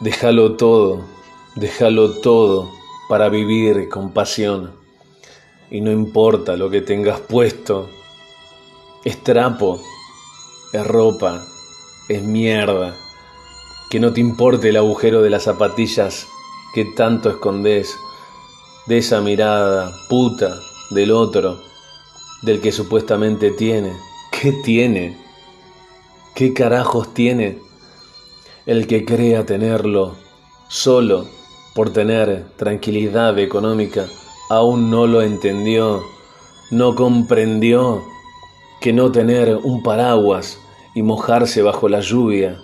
Déjalo todo, déjalo todo para vivir con pasión. Y no importa lo que tengas puesto, es trapo, es ropa, es mierda. Que no te importe el agujero de las zapatillas que tanto escondes, de esa mirada puta del otro, del que supuestamente tiene. ¿Qué tiene? ¿Qué carajos tiene? El que crea tenerlo solo por tener tranquilidad económica aún no lo entendió, no comprendió que no tener un paraguas y mojarse bajo la lluvia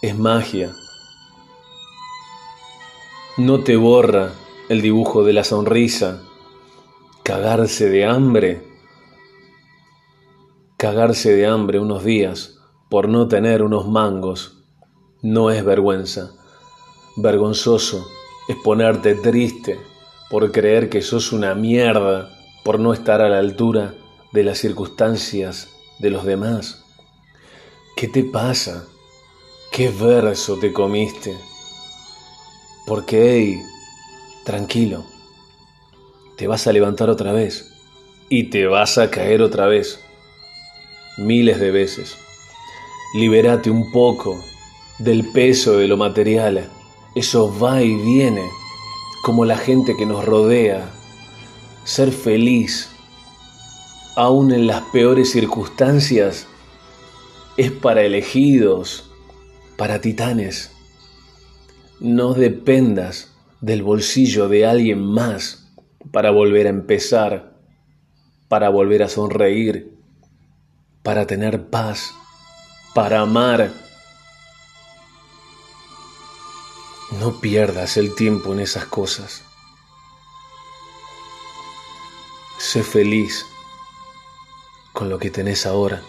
es magia. No te borra el dibujo de la sonrisa, cagarse de hambre, cagarse de hambre unos días por no tener unos mangos, no es vergüenza. Vergonzoso es ponerte triste por creer que sos una mierda, por no estar a la altura de las circunstancias de los demás. ¿Qué te pasa? ¿Qué verso te comiste? Porque, hey, tranquilo, te vas a levantar otra vez y te vas a caer otra vez, miles de veces. Libérate un poco del peso de lo material. Eso va y viene, como la gente que nos rodea. Ser feliz, aún en las peores circunstancias, es para elegidos para titanes. No dependas del bolsillo de alguien más para volver a empezar, para volver a sonreír, para tener paz, para amar. No pierdas el tiempo en esas cosas. Sé feliz con lo que tenés ahora.